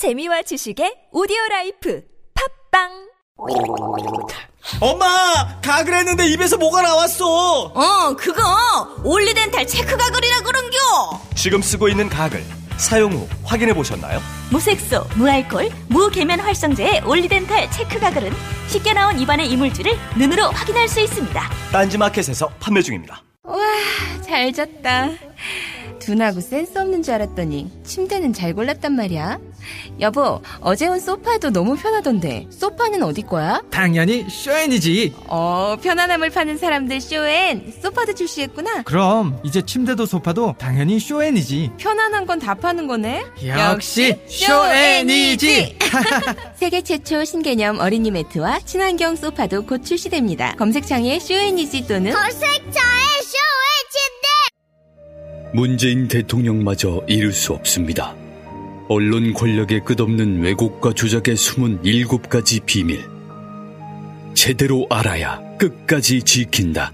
재미와 지식의 오디오 라이프 팟빵 엄마 가글 했는데 입에서 뭐가 나왔어 어, 그거 올리덴탈 체크 가글이라 그런겨. 지금 쓰고 있는 가글 사용 후 확인해 보셨나요? 무색소, 무알콜, 무계면 활성제의 올리덴탈 체크 가글은 씻겨 나온 입안의 이물질을 눈으로 확인할 수 있습니다. 딴지마켓에서 판매 중입니다. 와, 잘 잤다. 둔하고 센스 없는 줄 알았더니 침대는 잘 골랐단 말이야. 여보, 어제 온 소파도 너무 편하던데 소파는 어디 거야? 당연히 쇼엔이지. 어, 편안함을 파는 사람들 쇼엔 소파도 출시했구나. 그럼 이제 침대도 소파도 당연히 쇼엔이지. 편안한 건 다 파는 거네. 역시 쇼엔이지. 세계 최초 신개념 어린이 매트와 친환경 소파도 곧 출시됩니다. 검색창에 쇼엔이지 또는 문재인 대통령마저 이룰 수 없습니다. 언론 권력의 끝없는 왜곡과 조작의 숨은 일곱 가지 비밀. 제대로 알아야 끝까지 지킨다.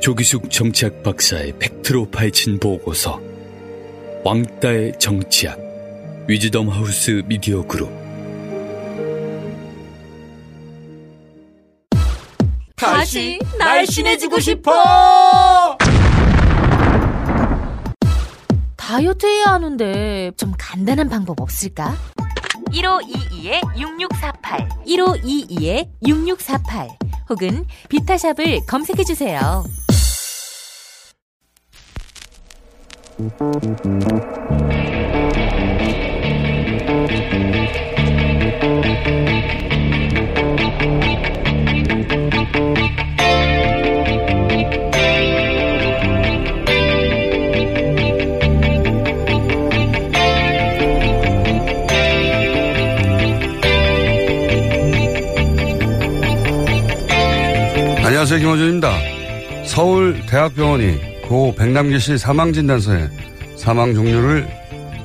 조기숙 정치학 박사의 팩트로 파헤친 보고서. 왕따의 정치학. 위즈덤 하우스 미디어 그룹. 다시 날씬해지고 싶어 다이어트 해야 하는데 좀 간단한 방법 없을까? 1522-6648 1522-6648 혹은 비타샵을 검색해 주세요. 안녕하세요. 김호준입니다. 서울 대학병원이 고 백남기 씨 사망진단서에 사망 종류를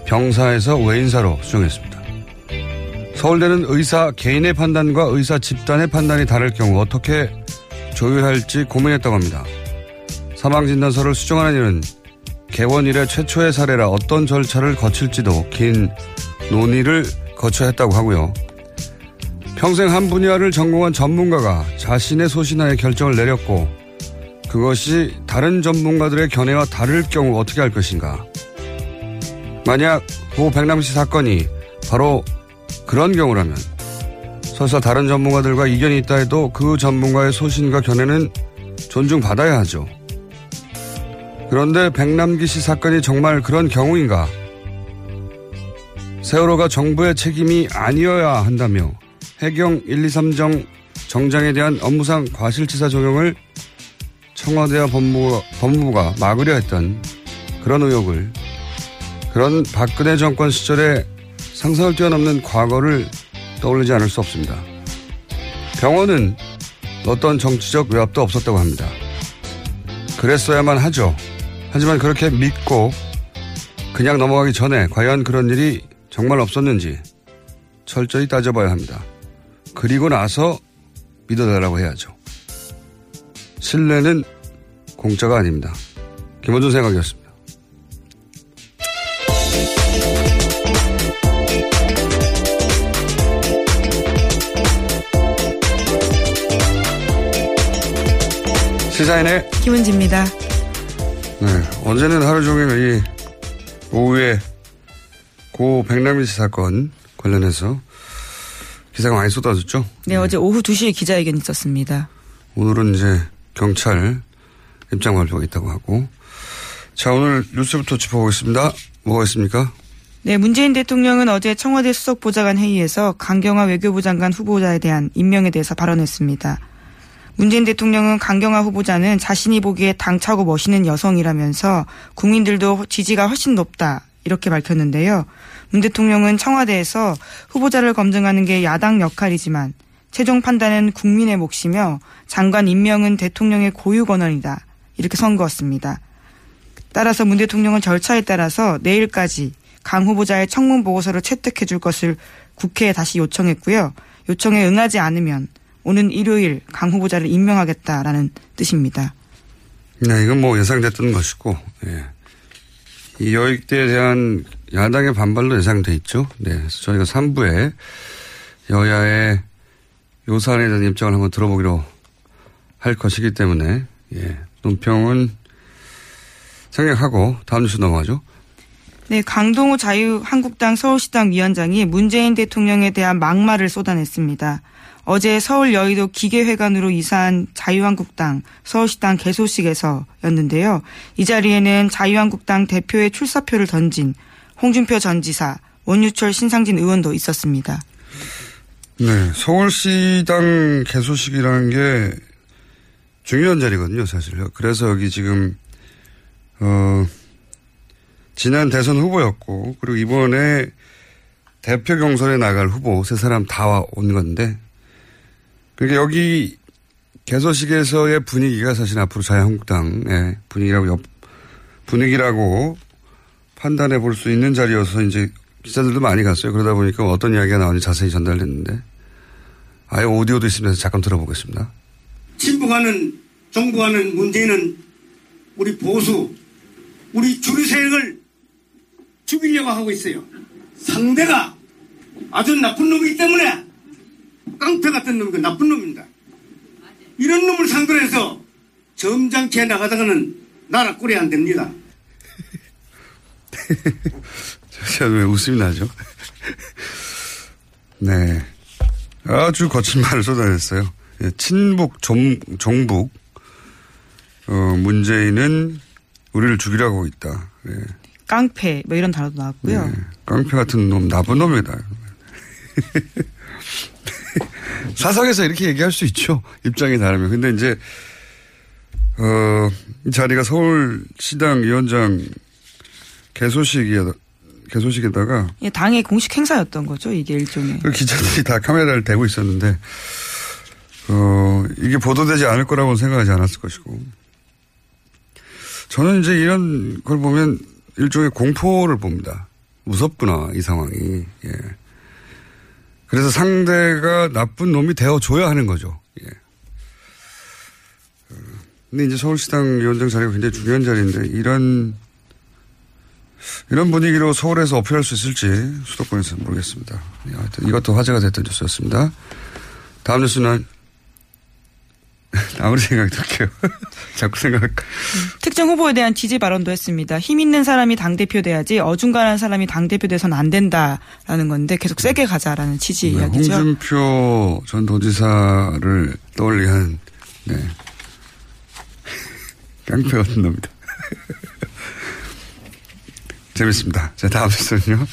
병사에서 외인사로 수정했습니다. 서울대는 의사 개인의 판단과 의사 집단의 판단이 다를 경우 어떻게 조율할지 고민했다고 합니다. 사망진단서를 수정하는 일은 개원 이래 최초의 사례라 어떤 절차를 거칠지도 긴 논의를 거쳐야 했다고 하고요. 평생 한 분야를 전공한 전문가가 자신의 소신하에 결정을 내렸고 그것이 다른 전문가들의 견해와 다를 경우 어떻게 할 것인가. 만약 고 백남 씨 사건이 바로 그런 경우라면 설사 다른 전문가들과 이견이 있다 해도 그 전문가의 소신과 견해는 존중받아야 하죠. 그런데 백남기 씨 사건이 정말 그런 경우인가? 세월호가 정부의 책임이 아니어야 한다며 해경 1, 2, 3정 정장에 대한 업무상 과실치사 적용을 청와대와 법무부가, 법무부가 막으려 했던 그런 의혹을 그런 박근혜 정권 시절에 상상을 뛰어넘는 과거를 떠올리지 않을 수 없습니다. 병원은 어떤 정치적 외압도 없었다고 합니다. 그랬어야만 하죠. 하지만 그렇게 믿고 그냥 넘어가기 전에 과연 그런 일이 정말 없었는지 철저히 따져봐야 합니다. 그리고 나서 믿어달라고 해야죠. 신뢰는 공짜가 아닙니다. 김원준 생각이었습니다. 시사인의 김은지입니다. 네, 어제는 하루 종일 이 오후에 고 백남기 씨 사건 관련해서 기사가 많이 쏟아졌죠? 네, 어제 오후 2시에 기자회견 있었습니다. 오늘은 이제 경찰 입장 발표가 있다고 하고. 자, 오늘 뉴스부터 짚어보겠습니다. 뭐가 있습니까? 네, 문재인 대통령은 어제 청와대 수석보좌관 회의에서 강경화 외교부 장관 후보자에 대한 임명에 대해서 발언했습니다. 문재인 대통령은 강경화 후보자는 자신이 보기에 당차고 멋있는 여성이라면서 국민들도 지지가 훨씬 높다 이렇게 밝혔는데요. 문 대통령은 청와대에서 후보자를 검증하는 게 야당 역할이지만 최종 판단은 국민의 몫이며 장관 임명은 대통령의 고유 권한이다. 이렇게 선거했습니다. 따라서 문 대통령은 절차에 따라서 내일까지 강 후보자의 청문 보고서를 채택해 줄 것을 국회에 다시 요청했고요. 요청에 응하지 않으면 오는 일요일 강 후보자를 임명하겠다라는 뜻입니다. 네, 이건 뭐 예상됐던 것이고, 예. 이 여익대에 대한 야당의 반발로 예상돼 있죠. 네. 저희가 3부에 여야의 요 사안에 대한 입장을 한번 들어보기로 할 것이기 때문에, 예. 논평은 생략하고 다음 뉴스 넘어가죠. 네, 강동우 자유한국당 서울시당 위원장이 문재인 대통령에 대한 막말을 쏟아냈습니다. 어제 서울 여의도 기계회관으로 이사한 자유한국당 서울시당 개소식에서였는데요. 이 자리에는 자유한국당 대표의 출사표를 던진 홍준표 전 지사, 원유철 신상진 의원도 있었습니다. 네, 서울시당 개소식이라는 게 중요한 자리거든요, 사실. 그래서 여기 지금, 어, 지난 대선 후보였고, 그리고 이번에 대표 경선에 나갈 후보 세 사람 다 온 건데, 그러니까 여기 개소식에서의 분위기가 사실 앞으로 자유한국당의 분위기라고, 옆, 분위기라고 판단해 볼 수 있는 자리여서 이제 기자들도 많이 갔어요. 그러다 보니까 어떤 이야기가 나오는지 자세히 전달됐는데, 아예 오디오도 있으면서 잠깐 들어보겠습니다. 친북하는 정부하는 문제는 우리 보수, 우리 주류 세력을 죽이려고 하고 있어요. 상대가 아주 나쁜 놈이기 때문에 깡패 같은 놈이 그 나쁜 놈입니다. 이런 놈을 상대로 해서 점잖게 나가다가는 나라 꼴이 안 됩니다. 제가 왜 웃음이 나죠? 네. 아주 거친 말을 쏟아냈어요. 예, 친북, 정, 정북, 어, 문재인은 우리를 죽이려고 하고 있다. 예. 깡패, 뭐 이런 단어도 나왔고요. 네, 깡패 같은 놈, 나쁜 놈이다. 사석에서 이렇게 얘기할 수 있죠. 입장이 다르면. 근데 이제, 어, 이 자리가 서울시당 위원장 개소식이야, 개소식에다가. 예, 당의 공식 행사였던 거죠. 이게 일종의. 그 기자들이 다 카메라를 대고 있었는데, 어, 이게 보도되지 않을 거라고는 생각하지 않았을 것이고. 저는 이제 이런 걸 보면 일종의 공포를 봅니다. 무섭구나, 이 상황이. 예. 그래서 상대가 나쁜 놈이 되어줘야 하는 거죠. 예. 어, 근데 이제 서울시당 위원장 자리가 굉장히 중요한 자리인데, 이런, 이런 분위기로 서울에서 어필할 수 있을지 수도권에서 모르겠습니다. 예, 하여튼 이것도 화제가 됐던 뉴스였습니다. 다음 뉴스는 아무리 생각이 들게요. 자꾸 생각. 특정 후보에 대한 지지 발언도 했습니다. 힘 있는 사람이 당대표 돼야지 어중간한 사람이 당대표 돼서는 안 된다라는 건데 계속 세게 가자라는 취지 네, 이야기죠. 홍준표 전 도지사를 떠올리게 한, 네. 깡패 같은 놈이다. 재밌습니다. 자, 다음 뉴스는요.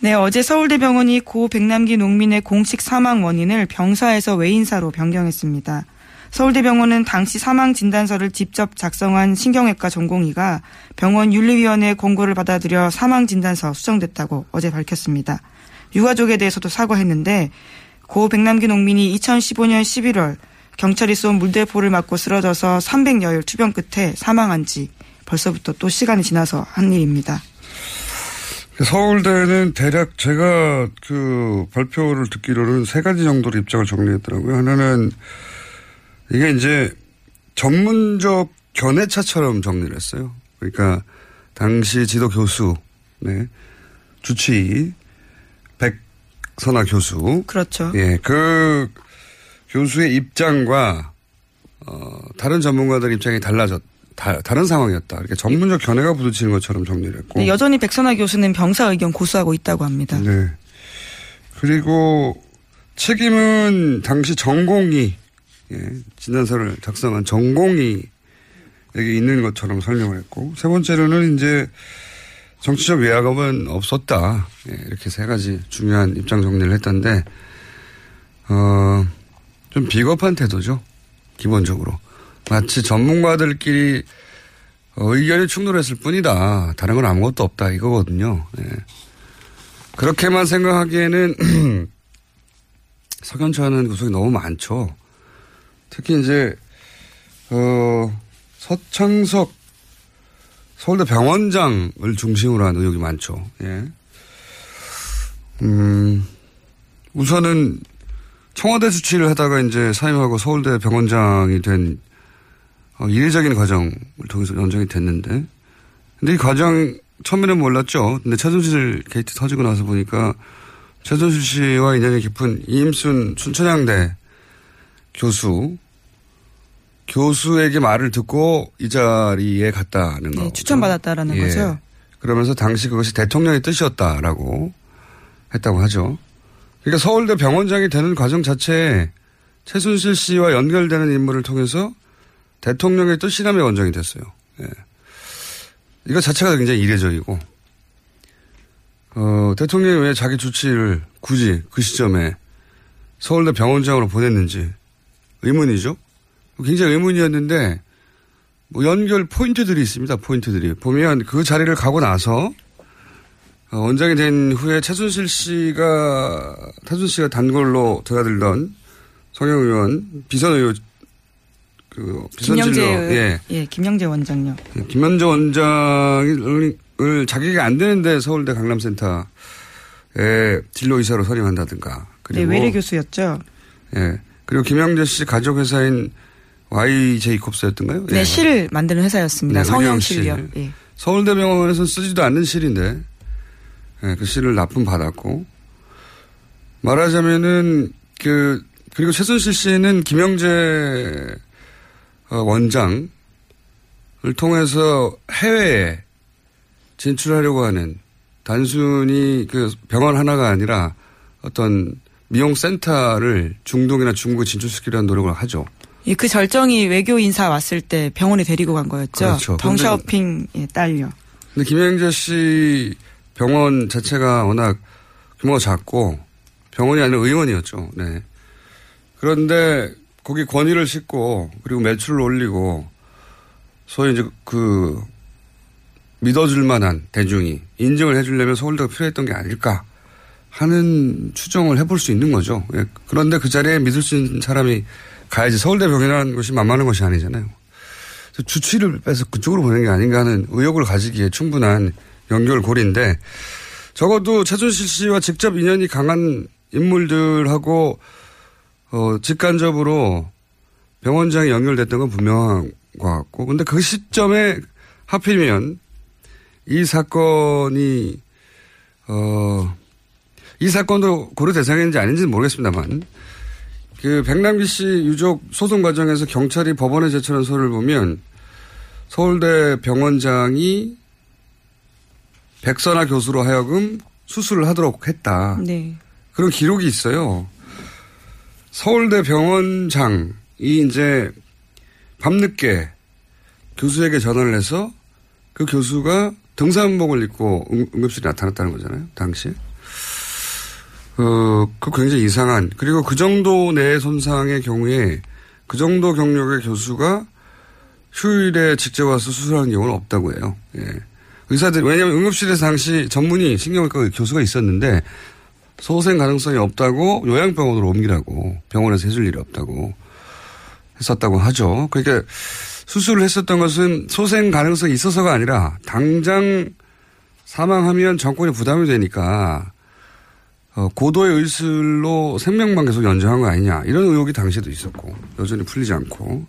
네, 어제 서울대병원이 고 백남기 농민의 공식 사망 원인을 병사에서 외인사로 변경했습니다. 서울대병원은 당시 사망 진단서를 직접 작성한 신경외과 전공의가 병원 윤리위원회 공고를 받아들여 사망 진단서 수정됐다고 어제 밝혔습니다. 유가족에 대해서도 사과했는데 고 백남기 농민이 2015년 11월 경찰이 쏜 물대포를 맞고 쓰러져서 300여일 투병 끝에 사망한 지 벌써부터 또 시간이 지나서 한 일입니다. 서울대는 대략 제가 그 발표를 듣기로는 세 가지 정도로 입장을 정리했더라고요. 하나는 이게 이제 전문적 견해차처럼 정리를 했어요. 그러니까 당시 지도 교수, 네. 주치 백선아 교수. 그렇죠. 예, 그 교수의 입장과 어, 다른 전문가들 입장이 달라졌, 다, 다른 상황이었다. 이렇게 전문적 견해가 부딪히는 것처럼 정리를 했고. 네, 여전히 백선아 교수는 병사 의견 고수하고 있다고 합니다. 네. 그리고 책임은 당시 전공이 예, 진단서를 작성한 전공이 여기 있는 것처럼 설명을 했고 세 번째로는 이제 정치적 외압은 없었다 예, 이렇게 세 가지 중요한 입장 정리를 했던데 어, 좀 비겁한 태도죠 기본적으로 마치 전문가들끼리 의견이 충돌했을 뿐이다 다른 건 아무것도 없다 이거거든요 예. 그렇게만 생각하기에는 석연찮은 구석이 너무 많죠. 특히 이제 어 서창석 서울대 병원장을 중심으로 한 의혹이 많죠. 예. 음 우선은 청와대 주치의를 하다가 이제 사임하고 서울대 병원장이 된 어, 이례적인 과정을 통해서 원장이 됐는데 근데 이 과정이 처음에는 몰랐죠. 근데 최순실 게이트 터지고 나서 보니까 최순실 씨와 인연이 깊은 이임순 순천향대 교수 교수에게 말을 듣고 이 자리에 갔다는 거. 네, 추천받았다라는 예. 거죠. 그러면서 당시 그것이 대통령의 뜻이었다라고 했다고 하죠. 그러니까 서울대 병원장이 되는 과정 자체에 최순실 씨와 연결되는 인물을 통해서 대통령의 뜻이라며 원정이 됐어요. 예. 이거 자체가 굉장히 이례적이고, 어, 대통령이 왜 자기 주치를 굳이 그 시점에 서울대 병원장으로 보냈는지 의문이죠. 굉장히 의문이었는데, 뭐 연결 포인트들이 있습니다. 포인트들이. 보면 그 자리를 가고 나서 어, 원장이 된 후에 최순실 씨가, 태순 씨가 단골로 드나들던 성형 의원, 비선 의원, 그, 김영재, 예. 예, 김영재 원장요. 김현재 원장을 자격이 안 되는데 서울대 강남센터에 진로 이사로 선임한다든가. 네, 외래 교수였죠. 예. 그리고 김영재 씨 가족 회사인 Y 제이콥스였던가요? 네, 예. 실 만드는 회사였습니다. 네, 성형실요. 의료실. 예. 서울대병원에서는 쓰지도 않는 실인데, 예, 그 실을 납품 받았고, 말하자면은, 그, 그리고 최순실 씨는 김영재 어, 원장을 통해서 해외에 진출하려고 하는 단순히 그 병원 하나가 아니라 어떤 미용 센터를 중동이나 중국에 진출시키려는 노력을 하죠. 예, 그 절정이 외교 인사 왔을 때 병원에 데리고 간 거였죠. 그렇죠. 덩샤오핑의 딸요. 근데 김영재 씨 병원 자체가 워낙 규모가 작고 병원이 아니라 의원이었죠. 네. 그런데 거기 권위를 싣고 그리고 매출을 올리고 소위 이제 그 믿어줄 만한 대중이 인정을 해주려면 서울대가 필요했던 게 아닐까 하는 추정을 해볼 수 있는 거죠. 예. 그런데 그 자리에 믿을 수 있는 사람이 가야지 서울대 병이라는 것이 만만한 것이 아니잖아요. 주치를 빼서 그쪽으로 보낸 게 아닌가 하는 의혹을 가지기에 충분한 연결고리인데 적어도 최준실 씨와 직접 인연이 강한 인물들하고 어, 직간접으로 병원장이 연결됐던 건 분명한 것 같고 근데 그 시점에 하필이면 이 사건이 어, 이 사건도 고려 대상인지 아닌지는 모르겠습니다만 그 백남기 씨 유족 소송 과정에서 경찰이 법원에 제출한 서류를 보면 서울대 병원장이 백선아 교수로 하여금 수술을 하도록 했다. 네. 그런 기록이 있어요. 서울대 병원장이 이제 밤늦게 교수에게 전화를 해서 그 교수가 등산복을 입고 응- 응급실에 나타났다는 거잖아요. 당시에. 어, 그 굉장히 이상한, 그리고 그 정도 내 손상의 경우에 그 정도 경력의 교수가 휴일에 직접 와서 수술하는 경우는 없다고 해요. 예. 의사들, 왜냐하면 응급실에서 당시 전문의 신경외과 교수가 있었는데 소생 가능성이 없다고 요양병원으로 옮기라고 병원에서 해줄 일이 없다고 했었다고 하죠. 그러니까 수술을 했었던 것은 소생 가능성이 있어서가 아니라 당장 사망하면 정권에 부담이 되니까 어, 고도의 의술로 생명만 계속 연장한 거 아니냐 이런 의혹이 당시에도 있었고 여전히 풀리지 않고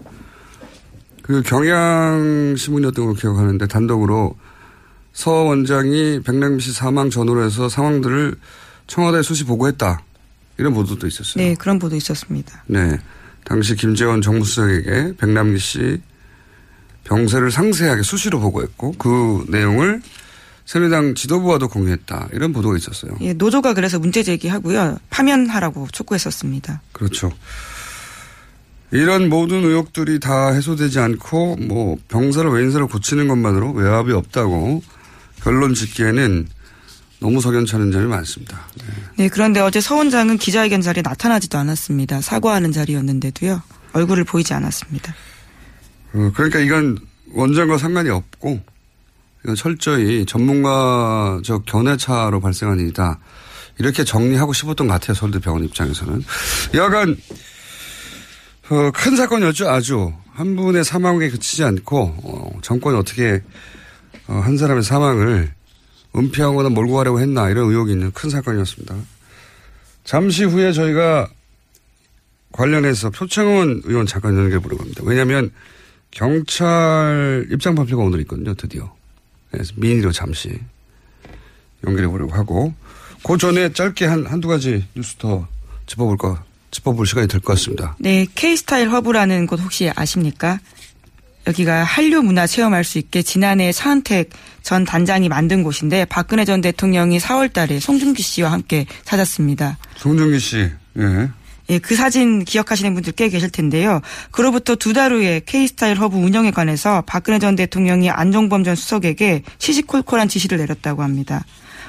그 경향신문이었던 걸 기억하는데 단독으로 서 원장이 백남기 씨 사망 전후로 해서 상황들을 청와대에 수시 보고했다 이런 보도도 있었어요. 네, 그런 보도 있었습니다. 네. 당시 김재원 정무수석에게 백남기 씨 병세를 상세하게 수시로 보고했고 그 내용을 새누리당 지도부와도 공유했다. 이런 보도가 있었어요. 예, 노조가 그래서 문제 제기하고요. 파면하라고 촉구했었습니다. 그렇죠. 이런 모든 의혹들이 다 해소되지 않고 뭐 병사를 외인사를 고치는 것만으로 외압이 없다고 결론 짓기에는 너무 석연찮은 점이 많습니다. 네. 네, 그런데 어제 서 원장은 기자회견 자리에 나타나지도 않았습니다. 사과하는 자리였는데도요. 얼굴을 보이지 않았습니다. 어, 그러니까 이건 원장과 상관이 없고 이건 철저히 전문가적 견해차로 발생한 일이다. 이렇게 정리하고 싶었던 것 같아요. 서울대 병원 입장에서는. 여하간 어, 큰 사건이었죠. 아주 한 분의 사망에 그치지 않고 어, 정권이 어떻게 어, 한 사람의 사망을 은폐하거나 몰고 가려고 했나 이런 의혹이 있는 큰 사건이었습니다. 잠시 후에 저희가 관련해서 표창원 의원 잠깐 연결해 보려고 합니다. 왜냐하면 경찰 입장 발표가 오늘 있거든요, 드디어. 그래서 민의로 잠시 연결해 보려고 하고 그 전에 짧게 한 한두 가지 뉴스 더 짚어볼 거 짚어볼 시간이 될 것 같습니다. 네, K스타일 허브라는 곳 혹시 아십니까? 여기가 한류 문화 체험할 수 있게 지난해 차은택 전 단장이 만든 곳인데 박근혜 전 대통령이 4월 달에 송중기 씨와 함께 찾았습니다. 송중기 씨, 예. 예, 그 사진 기억하시는 분들 꽤 계실 텐데요. 그로부터 두 달 후에 K스타일 허브 운영에 관해서 박근혜 전 대통령이 안종범 전 수석에게 시시콜콜한 지시를 내렸다고 합니다.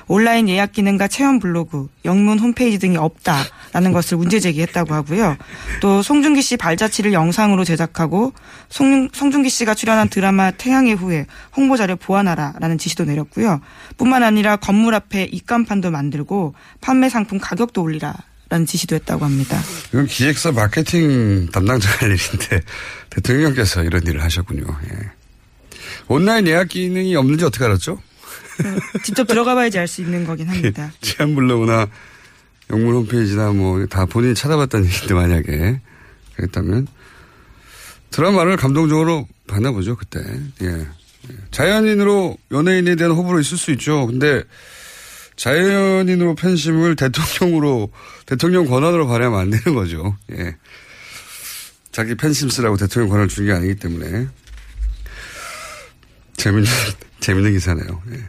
온라인 예약 기능과 체험 블로그, 영문 홈페이지 등이 없다라는 것을 문제 제기했다고 하고요. 또 송중기 씨 발자취를 영상으로 제작하고 송, 송중기 씨가 출연한 드라마 태양의 후예 홍보 자료 보완하라라는 지시도 내렸고요. 뿐만 아니라 건물 앞에 입간판도 만들고 판매 상품 가격도 올리라. 라는 지시도 했다고 합니다. 이건 기획사 마케팅 담당자가 할 일인데 대통령께서 이런 일을 하셨군요. 예. 온라인 예약 기능이 없는지 어떻게 알았죠? 직접 들어가 봐야지 알 수 있는 거긴 합니다. 치안 블로그나 영문 홈페이지나 뭐 다 본인이 찾아봤다는 얘기인데 만약에 그랬다면 드라마를 감동적으로 봤나 보죠 그때. 예. 자연인으로 연예인에 대한 호불호 있을 수 있죠. 근데 자연인으로 팬심을 대통령으로 대통령 권한으로 발휘하면 안 되는 거죠. 예. 자기 팬심 쓰라고 대통령 권한을 주는 게 아니기 때문에 재밌는 재밌는 기사네요. 예.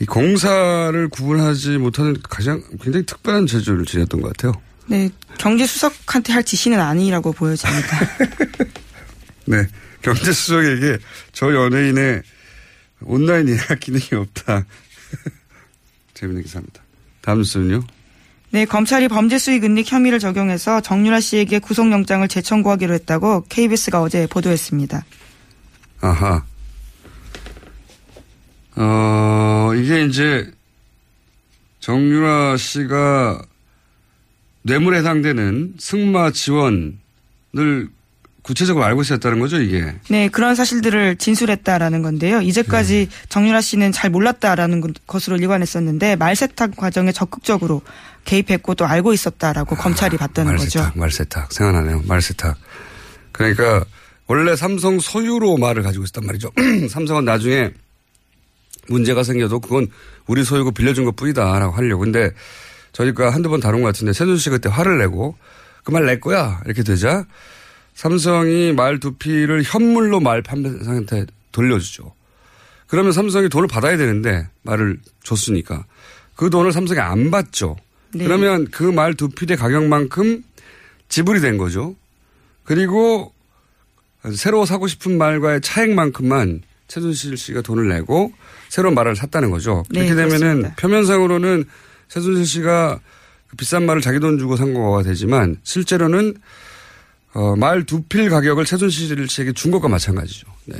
이 공사를 구분하지 못하는 가장 굉장히 특별한 제조를 지녔던 것 같아요. 네, 경제수석한테 할 지시는 아니라고 보여집니다. 네, 경제수석에게 저 연예인의 온라인 예약 기능이 없다. 재밌는 기사입니다. 다음 뉴스는요. 네, 검찰이 범죄 수익 은닉 혐의를 적용해서 정유라 씨에게 구속영장을 재청구하기로 했다고 KBS가 어제 보도했습니다. 아하. 어, 이게 이제 정유라 씨가 뇌물에 해당되는 승마 지원을 구체적으로 알고 있었다는 거죠, 이게. 네, 그런 사실들을 진술했다라는 건데요. 이제까지 네. 정유라 씨는 잘 몰랐다라는 것으로 일관했었는데 말세탁 과정에 적극적으로 개입했고 또 알고 있었다라고 아, 검찰이 봤다는 말세탁, 거죠. 말세탁, 생각나네요. 말세탁. 그러니까 원래 삼성 소유로 말을 가지고 있었단 말이죠. 삼성은 나중에 문제가 생겨도 그건 우리 소유고 빌려준 것 뿐이다라고 하려고. 근데 저희가 한두 번 다룬 것 같은데 세준 씨 그때 화를 내고 그 말 낼 거야 이렇게 되자 삼성이 말 두피를 현물로 말 판매상한테 돌려주죠. 그러면 삼성이 돈을 받아야 되는데 말을 줬으니까 그 돈을 삼성이 안 받죠. 네. 그러면 그 말 두피대 가격만큼 지불이 된 거죠. 그리고 새로 사고 싶은 말과의 차액만큼만 최순실 씨가 돈을 내고 새로운 말을 샀다는 거죠. 그렇게 네, 되면은 그렇습니다. 표면상으로는 최순실 씨가 그 비싼 말을 자기 돈 주고 산 거가 되지만 실제로는 어, 말 두 필 가격을 최순실 씨에게 준 것과 마찬가지죠. 네.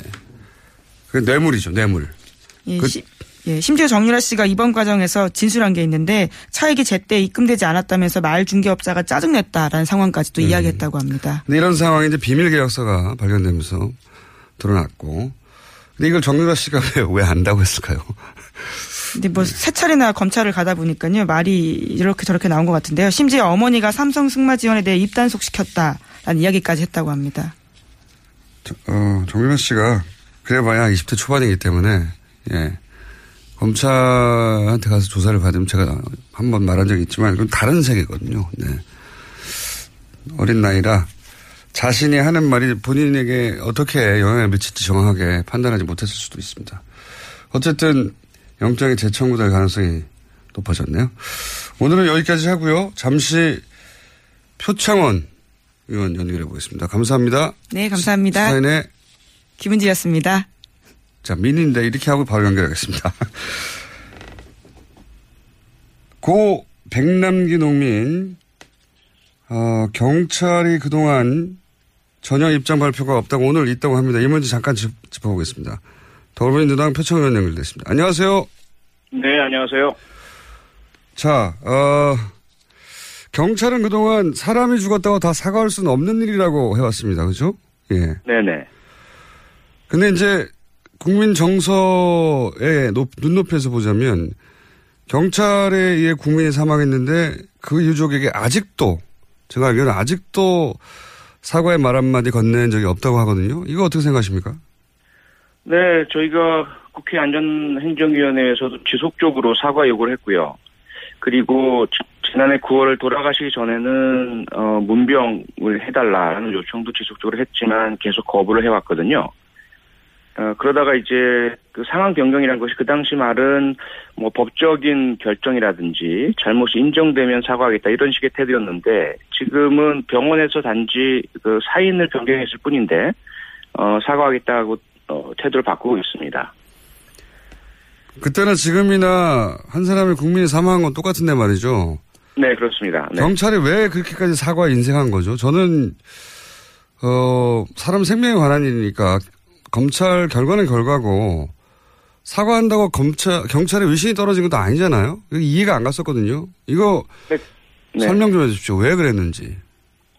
그 뇌물이죠, 뇌물. 예, 그, 시, 예, 심지어 정유라 씨가 이번 과정에서 진술한 게 있는데 차익이 제때 입금되지 않았다면서 말 중개업자가 짜증냈다라는 상황까지 도 음. 이야기했다고 합니다. 근데 이런 상황에 이제 비밀 계약서가 발견되면서 드러났고 근데 이걸 정유라 씨가 왜, 왜 안다고 했을까요? 근데 뭐 세 차례나 검찰을 가다 보니까요 말이 이렇게 저렇게 나온 것 같은데요. 심지어 어머니가 삼성 승마 지원에 대해 입단속 시켰다라는 이야기까지 했다고 합니다. 어, 정유라 씨가 그래봐야 20대 초반이기 때문에 예. 검찰한테 가서 조사를 받으면 제가 한 번 말한 적이 있지만 그건 다른 세계거든요. 네. 어린 나이라 자신이 하는 말이 본인에게 어떻게 영향을 미칠지 정확하게 판단하지 못했을 수도 있습니다. 어쨌든 영장이 재청구될 가능성이 높아졌네요. 오늘은 여기까지 하고요. 잠시 표창원 의원 연결해 보겠습니다. 감사합니다. 네, 감사합니다. 사연의 김은지였습니다. 자, 민인데 이렇게 하고 바로 연결하겠습니다. 고 백남기 농민, 어, 경찰이 그동안 전혀 입장 발표가 없다고 오늘 있다고 합니다. 이 문제 잠깐 짚, 짚어보겠습니다. 더불어민주당 표창원 연결됐습니다. 안녕하세요. 네, 안녕하세요. 자, 어, 경찰은 그동안 사람이 죽었다고 다 사과할 수는 없는 일이라고 해왔습니다. 그죠? 예. 네네. 근데 이제 국민 정서의 높, 눈높이에서 보자면 경찰에 의해 국민이 사망했는데 그 유족에게 아직도 제가 알기로는 아직도 사과의 말 한마디 건넨 적이 없다고 하거든요. 이거 어떻게 생각하십니까? 네, 저희가 국회 안전행정위원회에서도 지속적으로 사과 요구를 했고요. 그리고 지- 지난해 9월 돌아가시기 전에는 어, 문병을 해달라는 요청도 지속적으로 했지만 계속 거부를 해왔거든요. 어, 그러다가 이제 그 상황 변경이라는 것이 그 당시 말은 뭐 법적인 결정이라든지 잘못이 인정되면 사과하겠다 이런 식의 태도였는데 지금은 병원에서 단지 그 사인을 변경했을 뿐인데 어, 사과하겠다고 어, 태도를 바꾸고 있습니다. 그때나 지금이나 한 사람의 국민이 사망한 건 똑같은데 말이죠. 네, 그렇습니다. 네. 경찰이 왜 그렇게까지 사과 인생한 거죠? 저는 어 사람 생명에 관한 일이니까 검찰 결과는 결과고 사과한다고 검찰 경찰의 위신이 떨어진 것도 아니잖아요. 이해가 안 갔었거든요. 이거 네. 설명 좀 해주십시오. 왜 그랬는지.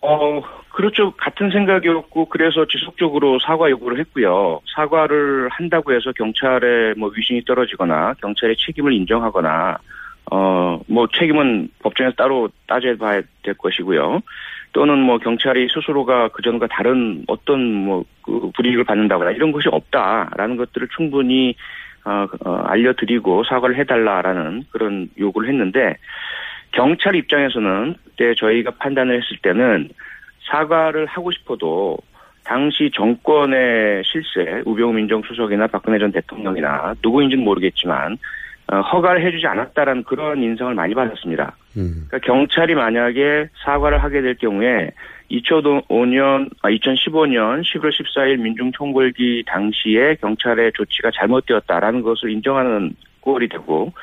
어, 그렇죠. 같은 생각이었고, 그래서 지속적으로 사과 요구를 했고요. 사과를 한다고 해서 경찰의 뭐 위신이 떨어지거나, 경찰의 책임을 인정하거나, 어, 뭐 책임은 법정에서 따로 따져봐야 될 것이고요. 또는 뭐 경찰이 스스로가 그전과 다른 어떤 뭐 그 불이익을 받는다거나 이런 것이 없다라는 것들을 충분히 어, 어, 알려드리고 사과를 해달라라는 그런 요구를 했는데 경찰 입장에서는 그때 저희가 판단을 했을 때는 사과를 하고 싶어도 당시 정권의 실세, 우병우 민정수석이나 박근혜 전 대통령이나 누구인지는 모르겠지만 어, 허가를 해주지 않았다라는 그런 인상을 많이 받았습니다. 그러니까 경찰이 만약에 사과를 하게 될 경우에 2005년, 아, 2015년 11월 14일 민중총궐기 당시에 경찰의 조치가 잘못되었다라는 것을 인정하는 꼴이 되고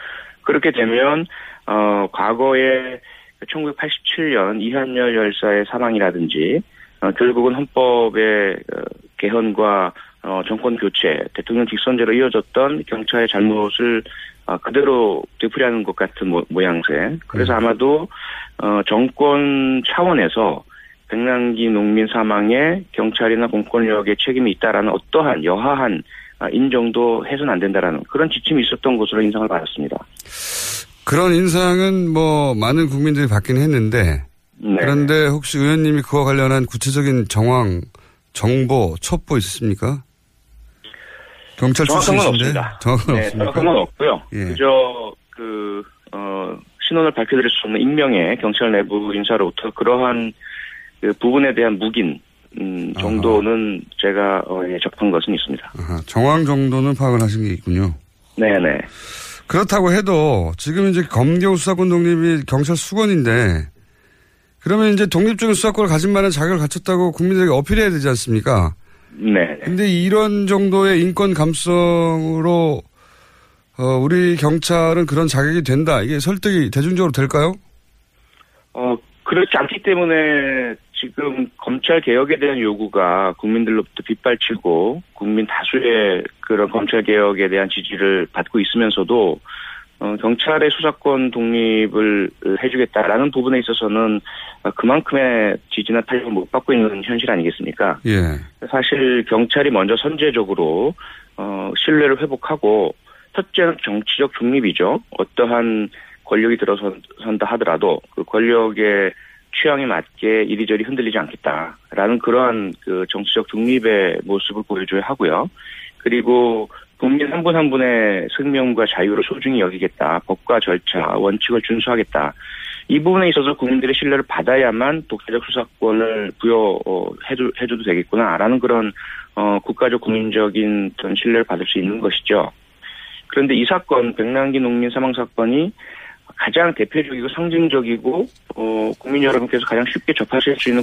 그렇게 되면 어, 과거에 1987년 이한열 열사의 사망이라든지 어, 결국은 헌법의 어, 개헌과 어, 정권 교체, 대통령 직선제로 이어졌던 경찰의 잘못을 어, 그대로 되풀이하는 것 같은 모, 모양새. 그래서 아마도 어, 정권 차원에서 백남기 농민 사망에 경찰이나 공권력의 책임이 있다라는 어떠한 여하한 아, 인정도 해서는 안 된다라는 그런 지침이 있었던 것으로 인상을 받았습니다. 그런 인상은 뭐 많은 국민들이 받긴 했는데 네. 그런데 혹시 의원님이 그와 관련한 구체적인 정황, 정보, 첩보 있으십니까? 경찰 정확한 건 없습니다. 정확한 네? 정확한 건 없고요. 예. 그저 그 어, 신원을 밝혀드릴 수 없는 익명의 경찰 내부 인사로부터 그러한 그 부분에 대한 묵인 음, 정도는 제가 어, 예, 접한 것은 있습니다. 아하, 정황 정도는 파악을 하신 게 있군요. 네네. 그렇다고 해도 지금 이제 검경 수사권 독립이 경찰 수건인데 그러면 이제 독립적인 수사권을 가진 만한 자격을 갖췄다고 국민들에게 어필해야 되지 않습니까? 네. 근데 이런 정도의 인권 감성으로 어, 우리 경찰은 그런 자격이 된다. 이게 설득이 대중적으로 될까요? 어, 그렇지 않기 때문에 지금 검찰 개혁에 대한 요구가 국민들로부터 빗발치고 국민 다수의 그런 검찰 개혁에 대한 지지를 받고 있으면서도 어, 경찰의 수사권 독립을 해주겠다라는 부분에 있어서는 어, 그만큼의 지지나 탄력을 못 받고 있는 현실 아니겠습니까? 예. 사실 경찰이 먼저 선제적으로 어, 신뢰를 회복하고 첫째는 정치적 중립이죠. 어떠한 권력이 들어선다 하더라도 그 권력의 취향에 맞게 이리저리 흔들리지 않겠다라는 그러한 그 정치적 중립의 모습을 보여줘야 하고요. 그리고 국민 한 분 한 분의 생명과 자유를 소중히 여기겠다. 법과 절차, 원칙을 준수하겠다. 이 부분에 있어서 국민들의 신뢰를 받아야만 독자적 수사권을 부여해줘, 해줘도 되겠구나라는 그런 어, 국가적 국민적인 어떤 신뢰를 받을 수 있는 것이죠. 그런데 이 사건, 백남기 농민 사망 사건이 가장 대표적이고 상징적이고 어, 국민 여러분께서 가장 쉽게 접하실 수 있는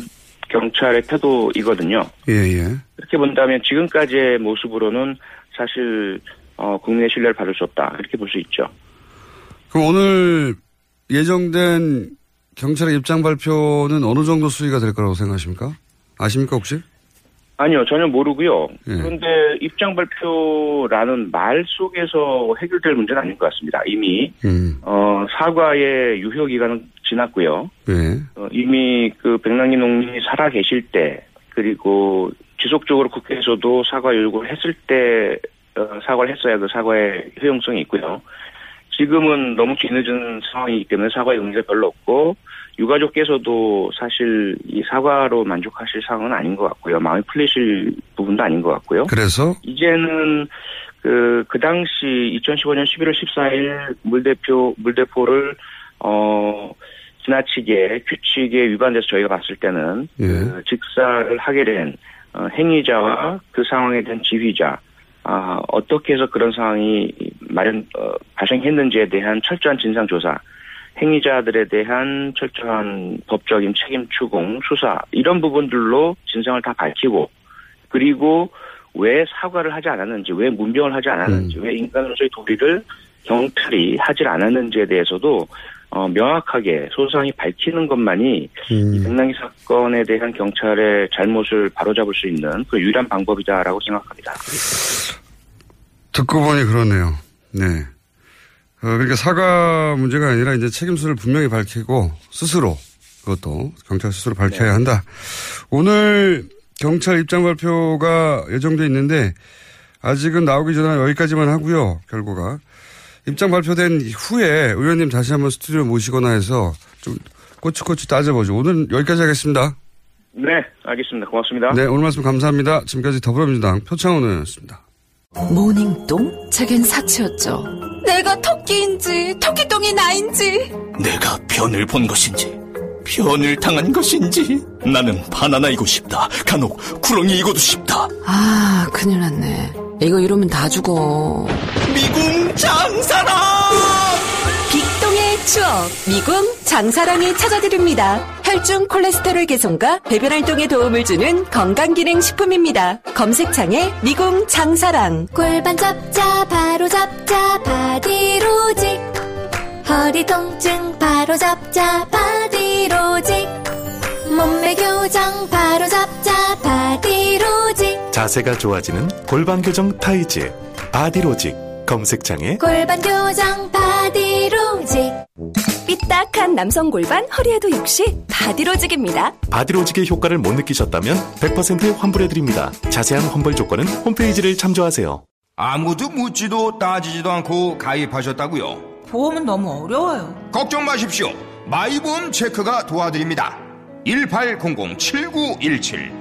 경찰의 태도이거든요. 예, 예. 그렇게 본다면 지금까지의 모습으로는 사실 어, 국민의 신뢰를 받을 수 없다 이렇게 볼 수 있죠. 그럼 오늘 예정된 경찰의 입장 발표는 어느 정도 수위가 될 거라고 생각하십니까? 아십니까 혹시? 아니요, 전혀 모르고요. 예. 그런데 입장 발표라는 말 속에서 해결될 문제는 아닌 것 같습니다. 이미 음. 어, 사과의 유효 기간은 지났고요. 예. 어, 이미 그 백남기 농민이 살아 계실 때 그리고 지속적으로 국회에서도 사과 요구를 했을 때 어, 사과를 했어야 그 사과의 효용성이 있고요. 지금은 너무 뒤늦은 상황이기 때문에 사과의 의미가 별로 없고 유가족께서도 사실 이 사과로 만족하실 상황은 아닌 것 같고요. 마음이 풀리실 부분도 아닌 것 같고요. 그래서 이제는 그, 그 당시 2015년 11월 14일 물대표, 물대포를, 어, 지나치게 규칙에 위반돼서 저희가 봤을 때는 예. 그 직사를 하게 된 어, 행위자와 그 상황에 대한 지휘자, 아, 어떻게 해서 그런 상황이 마련, 어, 발생했는지에 대한 철저한 진상조사, 행위자들에 대한 철저한 법적인 책임 추궁, 수사, 이런 부분들로 진상을 다 밝히고, 그리고 왜 사과를 하지 않았는지, 왜 문병을 하지 않았는지, 왜 인간으로서의 도리를 경찰이 하질 않았는지에 대해서도 어, 명확하게 소상히 밝히는 것만이 이 백남기 사건에 대한 경찰의 잘못을 바로잡을 수 있는 그 유일한 방법이다라고 생각합니다. 듣고 보니 그러네요. 네. 어, 그러니까 사과 문제가 아니라 이제 책임수를 분명히 밝히고 스스로 그것도 경찰 스스로 밝혀야 한다. 오늘 경찰 입장 발표가 예정돼 있는데 아직은 나오기 전에 여기까지만 하고요. 결과가 입장 발표된 후에 의원님 다시 한번 스튜디오 모시거나 해서 좀 꼬치꼬치 따져보죠. 오늘 여기까지 하겠습니다. 네, 알겠습니다. 고맙습니다. 네, 오늘 말씀 감사합니다. 지금까지 더불어민주당 표창원 의원이었습니다. 모닝똥? 제겐 사치였죠. 내가 토끼인지 토끼똥이 나인지 내가 변을 본 것인지 변을 당한 것인지 나는 바나나이고 싶다. 간혹 구렁이이고도 싶다. 아, 큰일 났네. 이거 이러면 다 죽어. 미궁 장사랑! 빅동의 추억 미궁 장사랑이 찾아드립니다. 혈중 콜레스테롤 개선과 배변 활동에 도움을 주는 건강기능식품입니다. 검색창에 미궁 장사랑 골반 잡자 바로 잡자 바디로직 허리 통증 바로 잡자 바디로직 몸매 교정 바로 잡자 바디로직 자세가 좋아지는 골반 교정 타이즈 바디로직 검색창에 골반 교정 바디로직 삐딱한 남성 골반 허리에도 역시 바디로직입니다. 바디로직의 효과를 못 느끼셨다면 100% 환불해드립니다. 자세한 환불 조건은 홈페이지를 참조하세요. 아무도 묻지도 따지지도 않고 가입하셨다고요? 보험은 너무 어려워요. 걱정 마십시오. 마이보험 체크가 도와드립니다. 1800-7917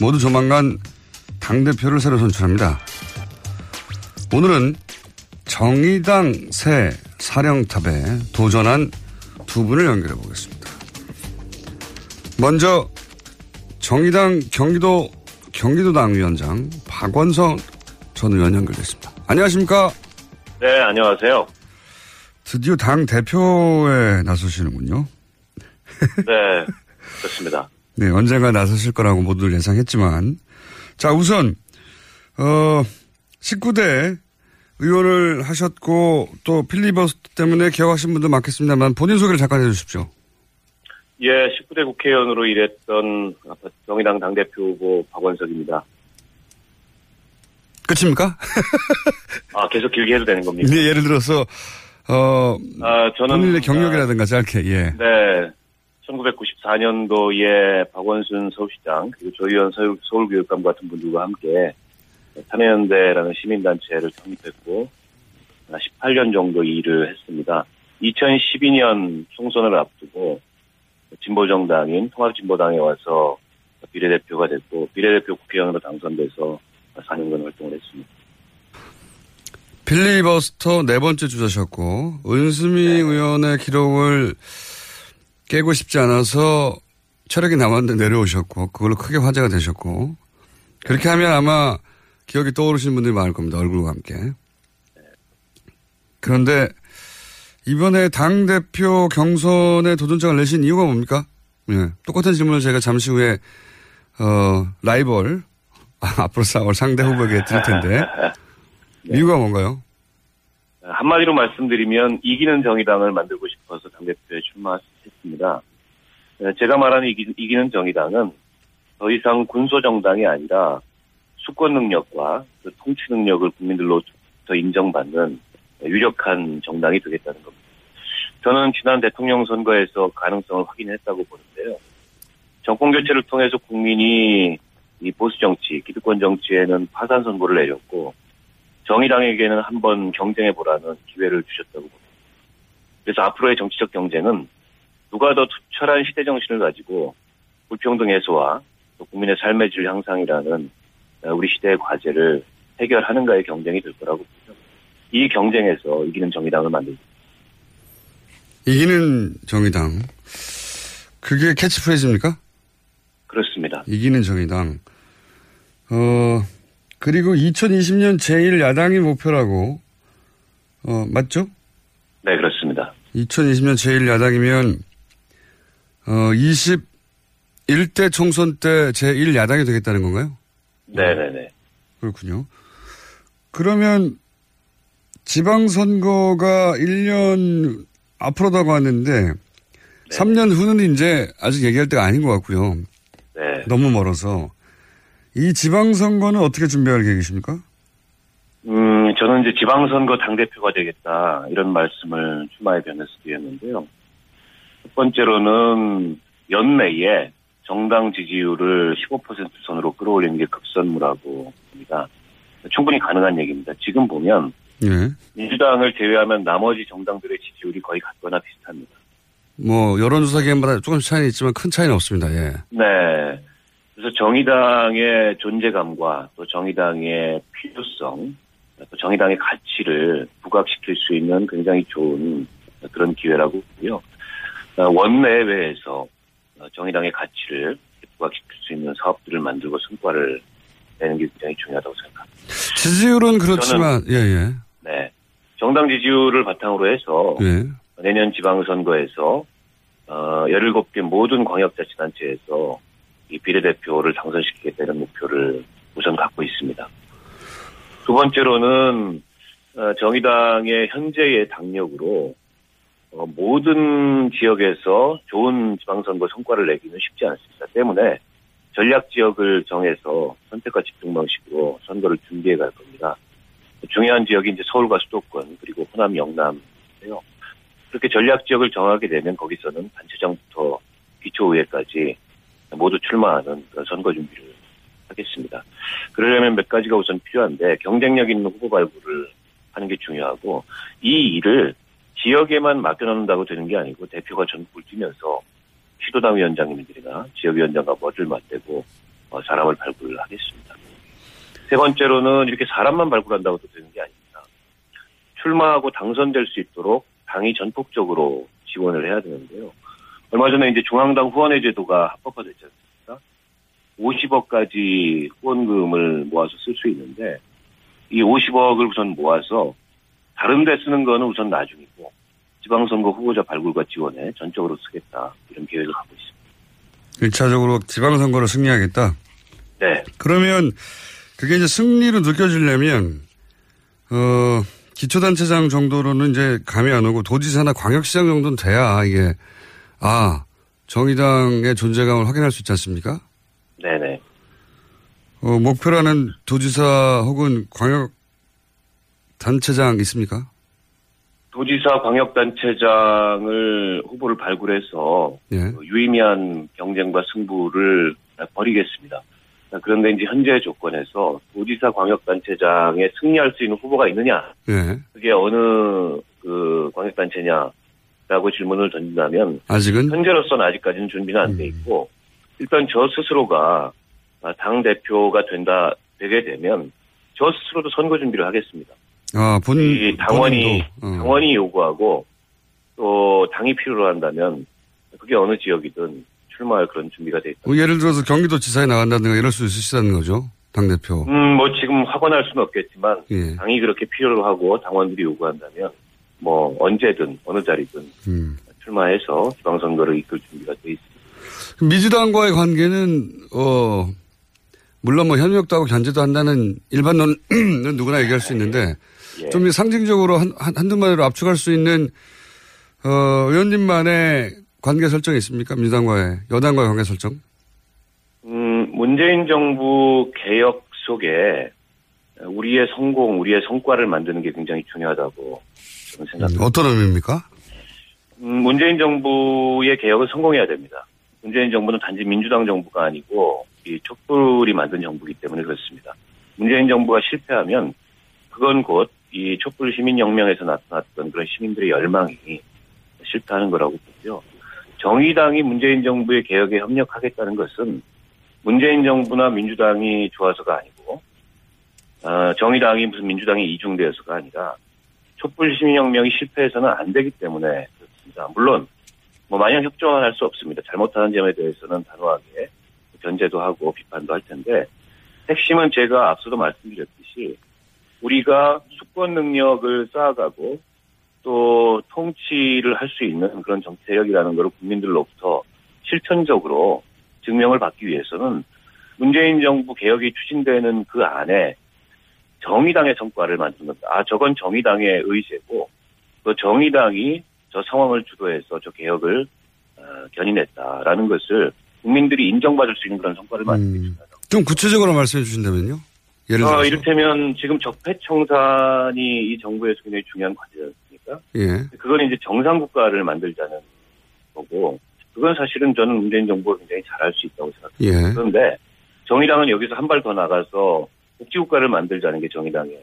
모두 조만간 당대표를 새로 선출합니다. 오늘은 정의당 새 사령탑에 도전한 두 분을 연결해 보겠습니다. 먼저 정의당 경기도 경기도당 위원장 박원성 전 의원 연결됐습니다. 안녕하십니까? 네, 안녕하세요. 드디어 당 대표에 나서시는군요. 네, 그렇습니다. 네, 언젠가 나서실 거라고 모두들 예상했지만. 자, 우선, 어, 19대 의원을 하셨고, 또 필리버스터 때문에 기억하신 분도 많겠습니다만, 본인 소개를 잠깐 해 주십시오. 예, 19대 국회의원으로 일했던 정의당 당대표 후보 박원석입니다. 끝입니까? 아, 계속 길게 해도 되는 겁니까? 네, 예를 들어서, 어, 아, 저는. 본인의 경력이라든가 짧게, 예. 네. 1994년도에 박원순 서울시장, 그리고 조희연 서울, 서울교육감 같은 분들과 함께 참여연대라는 시민단체를 창립했고, 18년 정도 일을 했습니다. 2012년 총선을 앞두고 진보정당인 통합진보당에 와서 비례대표가 됐고, 비례대표 국회의원으로 당선돼서 4년간 활동을 했습니다. 필리버스터 네 번째 주자셨고, 은수미 네. 의원의 기록을 깨고 싶지 않아서 체력이 남았는데 내려오셨고, 그걸로 크게 화제가 되셨고, 그렇게 하면 아마 기억이 떠오르시는 분들이 많을 겁니다. 얼굴과 함께. 그런데 이번에 당 대표 경선에 도전장을 내신 이유가 뭡니까? 예. 똑같은 질문을 제가 잠시 후에, 어, 라이벌, 아, 앞으로 싸울 상대 후보에게 드릴 텐데. 네. 이유가 뭔가요? 한마디로 말씀드리면 이기는 정의당을 만들고 싶어서 당대표에 출마했습니다. 제가 말하는 이기, 이기는 정의당은 더 이상 군소정당이 아니라 수권 능력과 그 통치 능력을 국민들로 더 인정받는 유력한 정당이 되겠다는 겁니다. 저는 지난 대통령 선거에서 가능성을 확인했다고 보는데요. 정권 교체를 통해서 국민이 이 보수 정치, 기득권 정치에는 파산 선고를 내렸고 정의당에게는 한번 경쟁해 보라는 기회를 주셨다고 봅니다. 그래서 앞으로의 정치적 경쟁은 누가 더 투철한 시대 정신을 가지고 불평등 해소와 또 국민의 삶의 질 향상이라는 우리 시대의 과제를 해결하는가의 경쟁이 될 거라고 보죠. 이 경쟁에서 이기는 정의당을 만들고 이기는 정의당. 그게 캐치프레이즈입니까? 그렇습니다. 이기는 정의당. 어, 그리고 2020년 제1야당이 목표라고, 어, 맞죠? 네, 그렇습니다. 2020년 제1야당이면, 어, 21대 총선 때 제1야당이 되겠다는 건가요? 네네네. 그렇군요. 그러면 지방선거가 1년 앞으로 다가왔는데 네. 3년 후는 이제 아직 얘기할 때가 아닌 것 같고요. 네. 너무 멀어서 이 지방선거는 어떻게 준비할 계획이십니까? 음, 저는 이제 지방선거 당대표가 되겠다 이런 말씀을 출마에 변해서 드렸는데요. 첫 번째로는 연내에 정당 지지율을 15% 선으로 끌어올리는 게 급선무라고 봅니다. 충분히 가능한 얘기입니다. 지금 보면 네. 민주당을 제외하면 나머지 정당들의 지지율이 거의 같거나 비슷합니다. 뭐 여론조사 기관마다 조금씩 차이는 있지만 큰 차이는 없습니다. 예. 네. 그래서 정의당의 존재감과 또 정의당의 필요성, 또 정의당의 가치를 부각시킬 수 있는 굉장히 좋은 그런 기회라고 보고요. 원내외에서 정의당의 가치를 부각시킬 수 있는 사업들을 만들고 성과를 내는 게 굉장히 중요하다고 생각합니다. 지지율은 그렇지만, 예, 예. 네. 정당 지지율을 바탕으로 해서 예. 내년 지방선거에서 어, 17개 모든 광역자치단체에서 이 비례대표를 당선시키겠다는 목표를 우선 갖고 있습니다. 두 번째로는 어, 정의당의 현재의 당력으로 어, 모든 지역에서 좋은 지방선거 성과를 내기는 쉽지 않습니다. 때문에 전략 지역을 정해서 선택과 집중 방식으로 선거를 준비해 갈 겁니다. 중요한 지역이 이제 서울과 수도권 그리고 호남 영남인데요. 그렇게 전략 지역을 정하게 되면 거기서는 단체장부터 기초의회까지 모두 출마하는 선거 준비를 하겠습니다. 그러려면 몇 가지가 우선 필요한데 경쟁력 있는 후보 발굴을 하는 게 중요하고 이 일을 지역에만 맡겨놓는다고 되는 게 아니고 대표가 전국을 뛰면서 시도당 위원장님들이나 지역위원장과 머리를 맞대고 어, 사람을 발굴하겠습니다. 세 번째로는 이렇게 사람만 발굴한다고 도 되는 게 아닙니다. 출마하고 당선될 수 있도록 당이 전폭적으로 지원을 해야 되는데요. 얼마 전에 이제 중앙당 후원회 제도가 합법화 됐지 않습니까? 50억까지 후원금을 모아서 쓸 수 있는데 이 50억을 우선 모아서 다른 데 쓰는 거는 우선 나중이고 지방선거 후보자 발굴과 지원에 전적으로 쓰겠다 이런 계획을 갖고 있습니다. 1차적으로 지방선거를 승리하겠다? 네. 그러면 그게 이제 승리로 느껴지려면 어 기초단체장 정도로는 이제 감이 안 오고 도지사나 광역시장 정도는 돼야 이게 아 정의당의 존재감을 확인할 수 있지 않습니까? 네네. 어, 목표라는 도지사 혹은 광역 단체장 있습니까? 도지사 광역단체장을 후보를 발굴해서 예. 유의미한 경쟁과 승부를 벌이겠습니다. 그런데 이제 현재 조건에서 도지사 광역단체장에 승리할 수 있는 후보가 있느냐? 예. 그게 어느 그 광역단체냐라고 질문을 던진다면 아직은 현재로서는 아직까지는 준비는 안돼 있고 일단 저 스스로가 당 대표가 된다 되게 되면 저 스스로도 선거 준비를 하겠습니다. 아, 본, 이 당원이 어. 당원이 요구하고 또 당이 필요로 한다면 그게 어느 지역이든 출마할 그런 준비가 돼 있다. 뭐 예를 들어서 경기도 지사에 나간다든가 이럴 수 있으시다는 거죠. 당대표. 음, 뭐 지금 확언할 수는 없겠지만 예. 당이 그렇게 필요로 하고 당원들이 요구한다면 뭐 언제든 어느 자리든 음. 출마해서 지방선거를 이끌 준비가 돼 있습니다. 민주당과의 관계는, 어, 물론 뭐 협력도 하고 견제도 한다는 일반론은 누구나 얘기할 수 있는데, 예. 좀 상징적으로 한, 한, 한두 마디로 압축할 수 있는, 어, 의원님만의 관계 설정이 있습니까? 민주당과의, 여당과의 관계 설정? 음, 문재인 정부 개혁 속에 우리의 성공, 우리의 성과를 만드는 게 굉장히 중요하다고 저는 생각합니다. 어떤 의미입니까? 음, 문재인 정부의 개혁은 성공해야 됩니다. 문재인 정부는 단지 민주당 정부가 아니고 이 촛불이 만든 정부이기 때문에 그렇습니다. 문재인 정부가 실패하면 그건 곧 이 촛불 시민혁명에서 나타났던 그런 시민들의 열망이 실패하는 거라고 보고요. 정의당이 문재인 정부의 개혁에 협력하겠다는 것은 문재인 정부나 민주당이 좋아서가 아니고 어, 정의당이 무슨 민주당이 이중되어서가 아니라 촛불 시민혁명이 실패해서는 안 되기 때문에 그렇습니다. 물론 뭐 마냥 협조는 할수 없습니다. 잘못하는 점에 대해서는 단호하게 견제도 하고 비판도 할 텐데 핵심은 제가 앞서도 말씀드렸듯이 우리가 수권 능력을 쌓아가고 또 통치를 할 수 있는 그런 정치 세력이라는 것을 국민들로부터 실천적으로 증명을 받기 위해서는 문재인 정부 개혁이 추진되는 그 안에 정의당의 성과를 겁니다. 아, 저건 정의당의 의제고, 그 정의당이 저 상황을 주도해서 저 개혁을 어, 견인했다라는 것을 국민들이 인정받을 수 있는 그런 성과를 만드는 음, 좀 구체적으로 말씀해 주신다면요? 예를 들어서. 어, 이를테면 지금 적폐 청산이 이 정부에서 굉장히 중요한 과제였습니까? 예. 그건 이제 정상 국가를 만들자는 거고, 그건 사실은 저는 문재인 정부가 굉장히 잘할 수 있다고 생각합니다. 예. 그런데 정의당은 여기서 한 발 더 나가서 복지국가를 만들자는 게 정의당의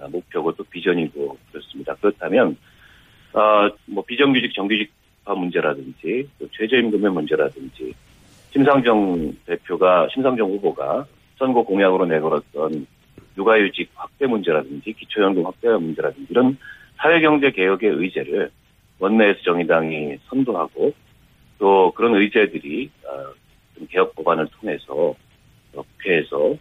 아, 목표고 또 비전이고 그렇습니다. 그렇다면 어, 뭐 비정규직 정규직화 문제라든지 또 최저임금의 문제라든지 심상정 대표가 심상정 후보가 선거 공약으로 내걸었던 육아휴직 확대 문제라든지 기초연금 확대 문제라든지 이런 사회경제 개혁의 의제를 원내에서 정의당이 선도하고 또 그런 의제들이 어, 좀 개혁 법안을 통해서 어, 국회에서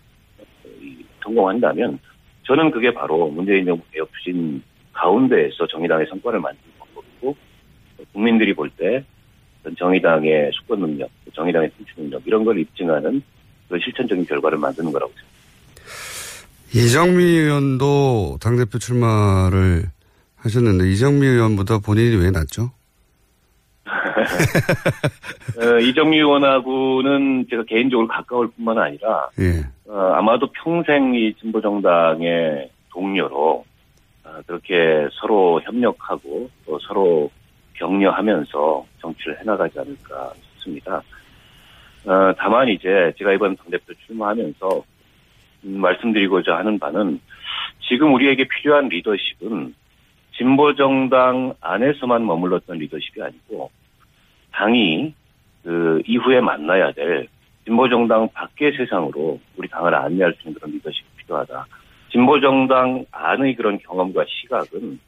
이 성공한다면 저는 그게 바로 문재인 정부 개혁 추진 가운데에서 정의당의 성과를 만드는 방법이고 국민들이 볼 때 정의당의 수권 능력, 정의당의 통치 능력 이런 걸 입증하는 그 실천적인 결과를 만드는 거라고 생각합니다. 이정미 의원도 당대표 출마를 하셨는데 이정미 의원보다 본인이 왜 낫죠? 어, 이정미 의원하고는 제가 개인적으로 가까울 뿐만 아니라 예. 어, 아마도 평생 이 진보정당의 동료로 어, 그렇게 서로 협력하고 또 서로 격려하면서 정치를 해나가지 않을까 싶습니다. 어, 다만 이제 제가 이번 당대표 출마하면서 음, 말씀드리고자 하는 바는 지금 우리에게 필요한 리더십은 진보 정당 안에서만 머물렀던 리더십이 아니고 당이 그 이후에 만나야 될 진보 정당 밖의 세상으로 우리 당을 안내할 수 있는 그런 리더십이 필요하다. 진보 정당 안의 그런 경험과 시각은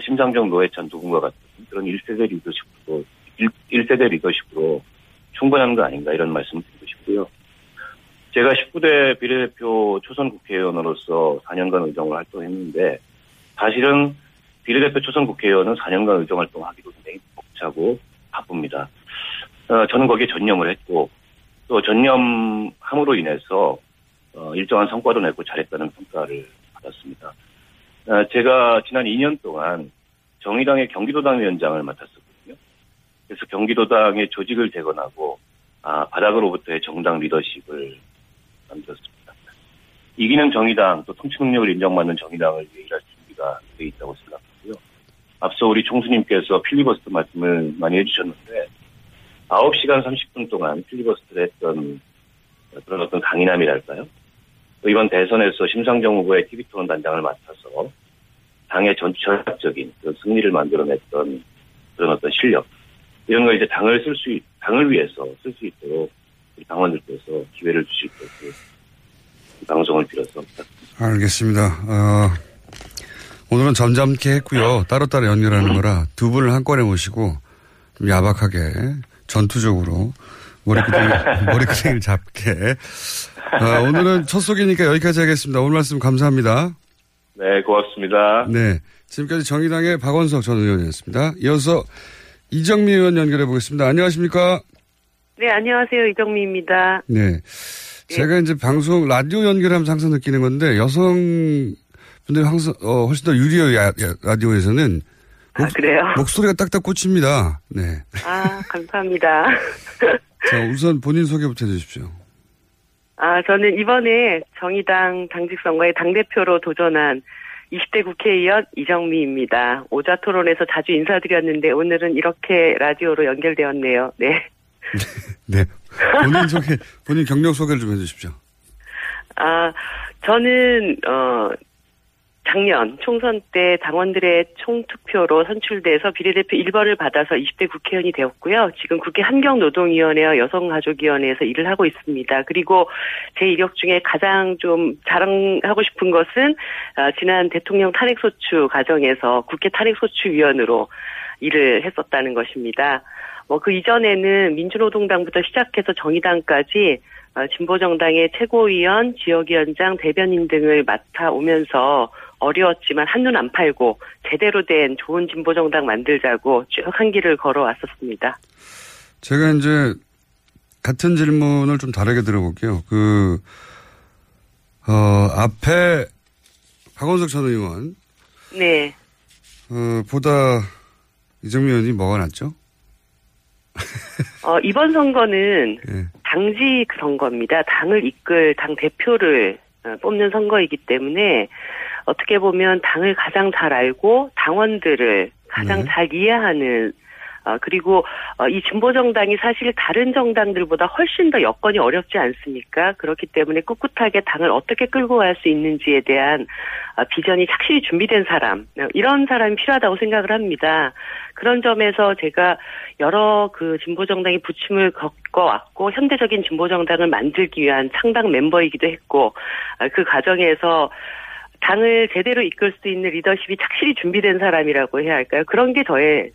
심상정 노회찬 누군가 같은 그런 1세대 리더십으로 1, 세대 리더십으로 충분한 거 아닌가 이런 말씀을 드리고 싶고요. 제가 19대 비례대표 초선 국회의원으로서 4년간 의정을 활동했는데 사실은 비례대표 초선 국회의원은 4년간 의정 활동하기도 굉장히 벅차고 바쁩니다. 어, 저는 거기에 전념을 했고 또 전념함으로 인해서 어, 일정한 성과도 내고 잘했다는 평가를 받았습니다. 어, 제가 지난 2년 동안 정의당의 경기도당 위원장을 맡았었거든요. 그래서 경기도당의 조직을 재건하고 아, 바닥으로부터의 정당 리더십을 만들었습니다. 이기는 정의당 또 통치 능력을 인정받는 정의당을 일할 준비가 되어 있다고 생각하고요. 앞서 우리 총수님께서 필리버스터 말씀을 많이 해주셨는데 9시간 30분 동안 필리버스터를 했던 그런 어떤 강인함이랄까요? 또 이번 대선에서 심상정 후보의 TV토론 단장을 맡아서 당의 전체적인 승리를 만들어냈던 그런 어떤 실력 이런 걸 이제 당을 쓸 수, 당을 위해서 쓸 수 있도록 당원들께서 기회를 주실 것을 방송을 빌어서 부탁드립니다. 알겠습니다. 어, 오늘은 점잖게 했고요. 따로따로 연결하는 거라 두 분을 한꺼번에 모시고 좀 야박하게 전투적으로 머리끄댕이, 머리끄댕이를 잡게. 어, 오늘은 첫 소개니까 여기까지 하겠습니다. 오늘 말씀 감사합니다. 네, 고맙습니다. 네. 지금까지 정의당의 박원석 전 의원이었습니다. 이어서 이정미 의원 연결해 보겠습니다. 안녕하십니까? 네, 안녕하세요. 이정미입니다. 네. 제가 이제 방송, 라디오 연결하면서 항상 느끼는 건데, 여성분들이 항상, 어, 훨씬 더 유리해요, 라디오에서는. 아, 그래요? 목소리가 딱딱 꽂힙니다. 네. 아, 감사합니다. 자, 우선 본인 소개부터 해주십시오. 아, 저는 이번에 정의당 당직 선거에 당대표로 도전한 20대 국회의원 이정미입니다. 오자 토론에서 자주 인사드렸는데 오늘은 이렇게 라디오로 연결되었네요. 네. 네. 본인 소개, 본인 경력 소개를 좀 해주십시오. 아, 저는, 어, 작년 총선 때 당원들의 총투표로 선출돼서 비례대표 1번을 받아서 20대 국회의원이 되었고요. 지금 국회 환경노동위원회와 여성가족위원회에서 일을 하고 있습니다. 그리고 제 이력 중에 가장 좀 자랑하고 싶은 것은 아, 지난 대통령 탄핵소추 과정에서 국회 탄핵소추위원으로 일을 했었다는 것입니다. 뭐 그 이전에는 민주노동당부터 시작해서 정의당까지 어, 진보정당의 최고위원, 지역위원장, 대변인 등을 맡아오면서 어려웠지만 한눈 안 팔고 제대로 된 좋은 진보 정당 만들자고 쭉 한 길을 걸어왔었습니다. 제가 이제 같은 질문을 좀 다르게 들어볼게요. 그, 어, 앞에 박원석 전 의원. 네. 어, 보다 이정미 의원이 뭐가 낫죠? 어, 이번 선거는 예. 당직 선거입니다. 당을 이끌 당 대표를 어, 뽑는 선거이기 때문에 어떻게 보면 당을 가장 잘 알고 당원들을 가장 네. 잘 이해하는 어, 그리고 어, 이 진보 정당이 사실 다른 정당들보다 훨씬 더 여건이 어렵지 않습니까? 그렇기 때문에 꿋꿋하게 당을 어떻게 끌고 갈 수 있는지에 대한 어, 비전이 착실히 준비된 사람 어, 이런 사람이 필요하다고 생각을 합니다. 그런 점에서 제가 여러 그 진보 정당의 부침을 겪어왔고 현대적인 진보 정당을 만들기 위한 창당 멤버이기도 했고 어, 그 과정에서 당을 제대로 이끌 수 있는 리더십이 착실히 준비된 사람이라고 해야 할까요? 그런 게 저의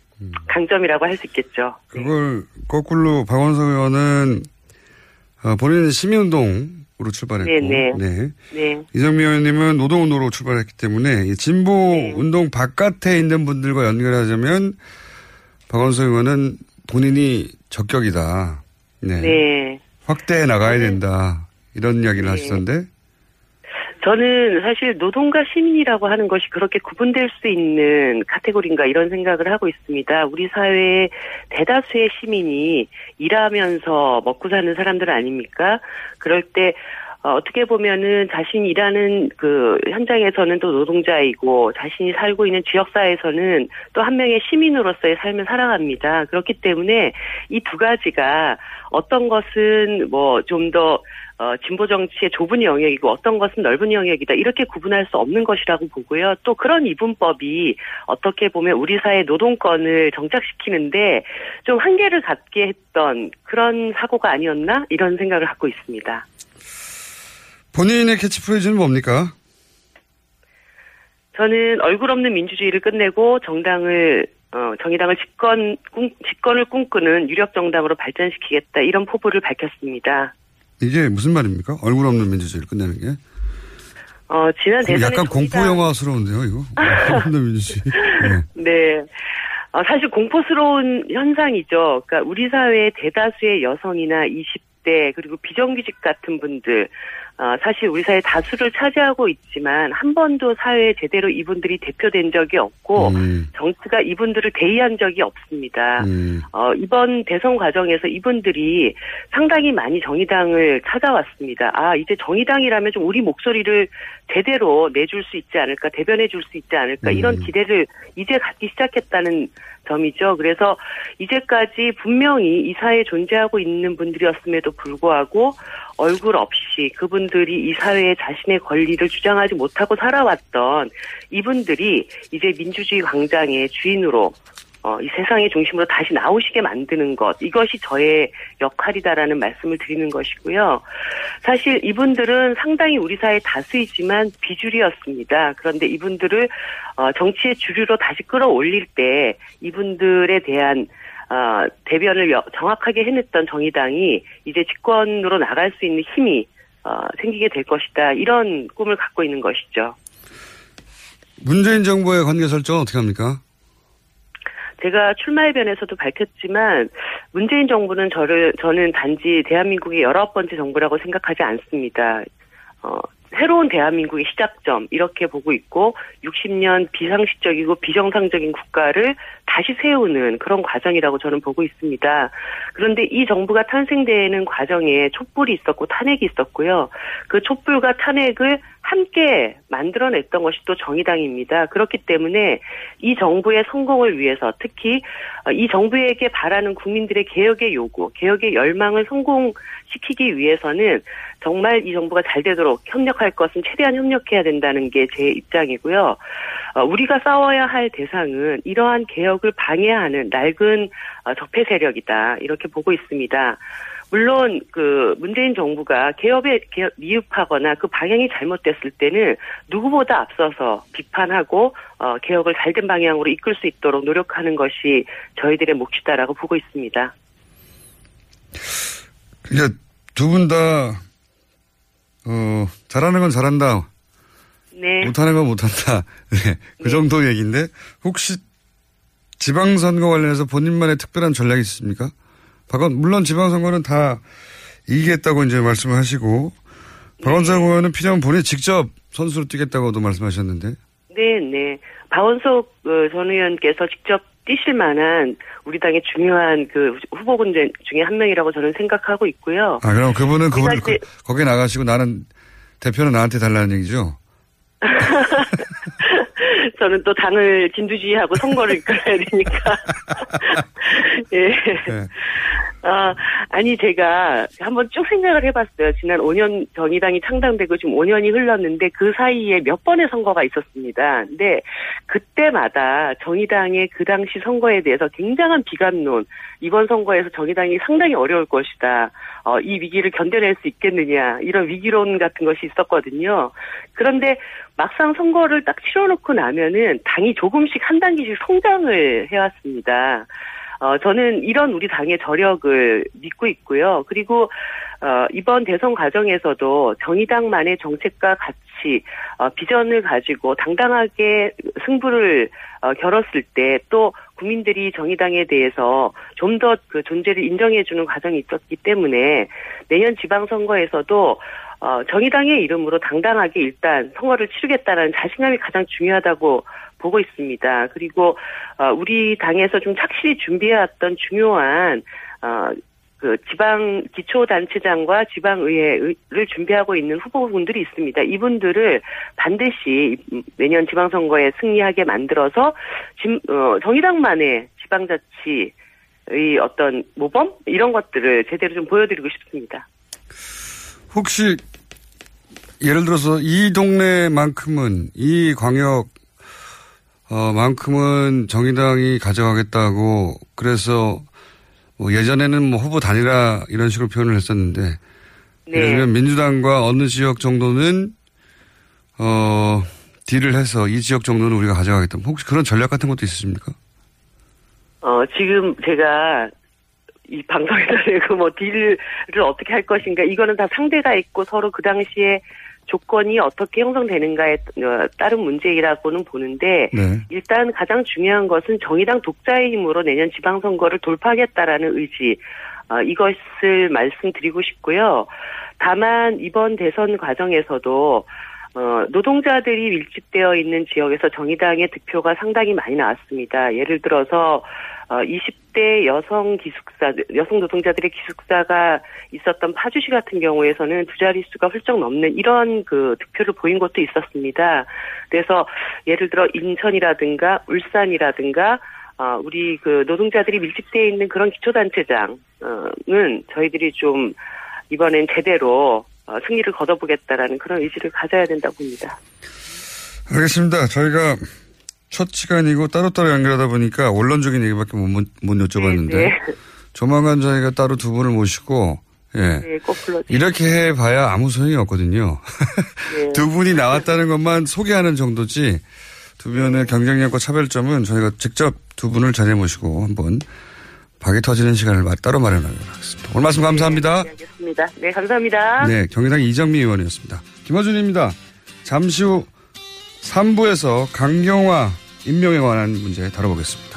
강점이라고 할 수 있겠죠. 그걸 거꾸로 박원석 의원은 어, 본인은 시민운동으로 출발했고, 네네. 네. 네. 이정미 의원님은 노동운동으로 출발했기 때문에 이 진보 네. 운동 바깥에 있는 분들과 연결하자면 박원석 의원은 본인이 적격이다. 네. 네. 확대해 나가야 된다. 이런 이야기를 네. 하시던데. 저는 사실 노동과 시민이라고 하는 것이 그렇게 구분될 수 있는 카테고리인가 이런 생각을 하고 있습니다. 우리 사회의 대다수의 시민이 일하면서 먹고 사는 사람들 아닙니까? 그럴 때 어, 어떻게 보면은 자신이 일하는 그 현장에서는 또 노동자이고 자신이 살고 있는 지역사회에서는 또 한 명의 시민으로서의 삶을 살아갑니다. 그렇기 때문에 이 두 가지가 어떤 것은 뭐 좀 더 어, 진보 정치의 좁은 영역이고 어떤 것은 넓은 영역이다. 이렇게 구분할 수 없는 것이라고 보고요. 또 그런 이분법이 어떻게 보면 우리 사회 노동권을 정착시키는데 좀 한계를 갖게 했던 그런 사고가 아니었나? 이런 생각을 갖고 있습니다. 본인의 캐치프레이즈는 뭡니까? 저는 얼굴 없는 민주주의를 끝내고 정당을 어, 정의당을 집권 꿈, 집권을 꿈꾸는 유력 정당으로 발전시키겠다 이런 포부를 밝혔습니다. 이게 무슨 말입니까? 얼굴 없는 민주주의를 끝내는 게? 어, 지난 그럼 대선에 약간 공포 영화스러운데요, 이거? 얼굴 민주주의. 네. 네. 어, 사실 공포스러운 현상이죠. 그러니까 우리 사회의 대다수의 여성이나 20 대 그리고 비정규직 같은 분들 어, 사실 우리 사회 다수를 차지하고 있지만 한 번도 사회에 제대로 이분들이 대표된 적이 없고 음. 정치가 이분들을 대의한 적이 없습니다. 음. 어, 이번 대선 과정에서 이분들이 상당히 많이 정의당을 찾아왔습니다. 아, 이제 정의당이라면 좀 우리 목소리를 제대로 내줄 수 있지 않을까, 대변해 줄 수 있지 않을까, 이런 음. 기대를 이제 갖기 시작했다는 점이죠. 그래서 이제까지 분명히 이 사회에 존재하고 있는 분들이었음에도 불구하고 얼굴 없이 그분들이 이 사회에 자신의 권리를 주장하지 못하고 살아왔던 이분들이 이제 민주주의 광장의 주인으로 어, 이 세상의 중심으로 다시 나오시게 만드는 것 이것이 저의 역할이다라는 말씀을 드리는 것이고요. 사실 이분들은 상당히 우리 사회 다수이지만 비주류였습니다. 그런데 이분들을 어, 정치의 주류로 다시 끌어올릴 때 이분들에 대한 어, 대변을 여- 정확하게 해냈던 정의당이 이제 집권으로 나갈 수 있는 힘이 어, 생기게 될 것이다. 이런 꿈을 갖고 있는 것이죠. 문재인 정부의 관계 설정은 어떻게 합니까? 제가 출마해변에서도 밝혔지만 문재인 정부는 저를 저는 단지 대한민국의 열아홉 번째 정부라고 생각하지 않습니다. 어, 새로운 대한민국의 시작점 이렇게 보고 있고 60년 비상식적이고 비정상적인 국가를 다시 세우는 그런 과정이라고 저는 보고 있습니다. 그런데 이 정부가 탄생되는 과정에 촛불이 있었고 탄핵이 있었고요. 그 촛불과 탄핵을 함께 만들어냈던 것이 또 정의당입니다. 그렇기 때문에 이 정부의 성공을 위해서 특히 어, 이 정부에게 바라는 국민들의 개혁의 요구, 개혁의 열망을 성공시키기 위해서는 정말 이 정부가 잘 되도록 협력할 것은 최대한 협력해야 된다는 게 제 입장이고요. 어, 우리가 싸워야 할 대상은 이러한 개혁 을 방해하는 낡은 어, 적폐 세력이다 이렇게 보고 있습니다. 물론 그 문재인 정부가 개업에 개업, 미흡하거나 그 방향이 잘못됐을 때는 누구보다 앞서서 비판하고 어, 개혁을 잘된 방향으로 이끌 수 있도록 노력하는 것이 저희들의 몫이다라고 보고 있습니다. 그러니까 두분 다, 어, 잘하는 건 잘한다. 네. 못하는 건 못한다. 네. 그 정도 얘기인데, 혹시 지방선거 관련해서 본인만의 특별한 전략이 있습니까? 박원, 물론 지방선거는 다 이기겠다고 이제 말씀을 하시고, 박원석 의원은 필요하면 본인이 직접 선수로 뛰겠다고도 말씀하셨는데. 네, 네. 박원석 어, 전 의원께서 직접 뛰실 만한 우리 당의 중요한 그 후보군 중에 한 명이라고 저는 생각하고 있고요. 아, 그럼 그분은 그분, 그, 거기에 나가시고 나는 대표는 나한테 달라는 얘기죠? 저는 또 당을 진두지휘하고 선거를 이끌어야 되니까. 예. 아, 아니, 제가 한번 쭉 생각을 해봤어요. 지난 5년 정의당이 창당되고 지금 5년이 흘렀는데 그 사이에 몇 번의 선거가 있었습니다. 근데 그때마다 정의당의 그 당시 선거에 대해서 굉장한 비관론, 이번 선거에서 정의당이 상당히 어려울 것이다. 어, 이 위기를 견뎌낼 수 있겠느냐, 이런 위기론 같은 것이 있었거든요. 그런데 막상 선거를 딱 치러놓고 나면은 당이 조금씩 한 단계씩 성장을 해왔습니다. 어, 저는 이런 우리 당의 저력을 믿고 있고요. 그리고, 어, 이번 대선 과정에서도 정의당만의 정책과 가치, 어, 비전을 가지고 당당하게 승부를, 어, 겨뤘을 때 또 국민들이 정의당에 대해서 좀 더 그 존재를 인정해주는 과정이 있었기 때문에 내년 지방선거에서도 어, 정의당의 이름으로 당당하게 일단 선거를 치르겠다는 자신감이 가장 중요하다고 보고 있습니다. 그리고 어, 우리 당에서 좀 착실히 준비해왔던 중요한 어, 그 지방 기초단체장과 지방의회를 준비하고 있는 후보분들이 있습니다. 이분들을 반드시 내년 지방선거에 승리하게 만들어서 지, 어, 정의당만의 지방자치의 어떤 모범 이런 것들을 제대로 좀 보여드리고 싶습니다. 혹시 예를 들어서 이 동네만큼은 이 광역 어 만큼은 정의당이 가져가겠다고 그래서 뭐 예전에는 뭐 후보 단일화 이런 식으로 표현을 했었는데 네. 예를 들면 민주당과 어느 지역 정도는 어 딜을 해서 이 지역 정도는 우리가 가져가겠다. 혹시 그런 전략 같은 것도 있으십니까? 어, 지금 제가 이 방송에서 내고 뭐 딜을 어떻게 할 것인가 이거는 다 상대가 있고 서로 그 당시에 조건이 어떻게 형성되는가에 어, 따른 문제이라고는 보는데 네. 일단 가장 중요한 것은 정의당 독자의 힘으로 내년 지방선거를 돌파하겠다라는 의지 어, 이것을 말씀드리고 싶고요. 다만 이번 대선 과정에서도 어, 노동자들이 밀집되어 있는 지역에서 정의당의 득표가 상당히 많이 나왔습니다. 예를 들어서 어, 20대 여성 기숙사, 여성 노동자들의 기숙사가 있었던 파주시 같은 경우에서는 두 자릿수가 훌쩍 넘는 이런 그 득표를 보인 곳도 있었습니다. 그래서 예를 들어 인천이라든가 울산이라든가 어, 우리 그 노동자들이 밀집되어 있는 그런 기초단체장은 저희들이 좀 이번엔 제대로 어, 승리를 거둬보겠다라는 그런 의지를 가져야 된다고 봅니다. 알겠습니다. 저희가 첫 시간이고 따로따로 연결하다 보니까 원론적인 얘기밖에 못, 못, 못 여쭤봤는데 네, 조만간 저희가 따로 두 분을 모시고 예. 네. 이렇게 해봐야 아무 소용이 없거든요. 네. 두 분이 나왔다는 것만 소개하는 정도지 두 분의 경쟁력과 차별점은 저희가 직접 두 분을 자리에 모시고 한번 박이 터지는 시간을 마- 따로 마련하도록 하겠습니다. 오늘 말씀 감사합니다. 알겠습니다. 네, 감사합니다. 네, 경기당 이정미 의원이었습니다. 김어준입니다. 잠시 후 3부에서 강경화 임명에 관한 문제 다뤄보겠습니다.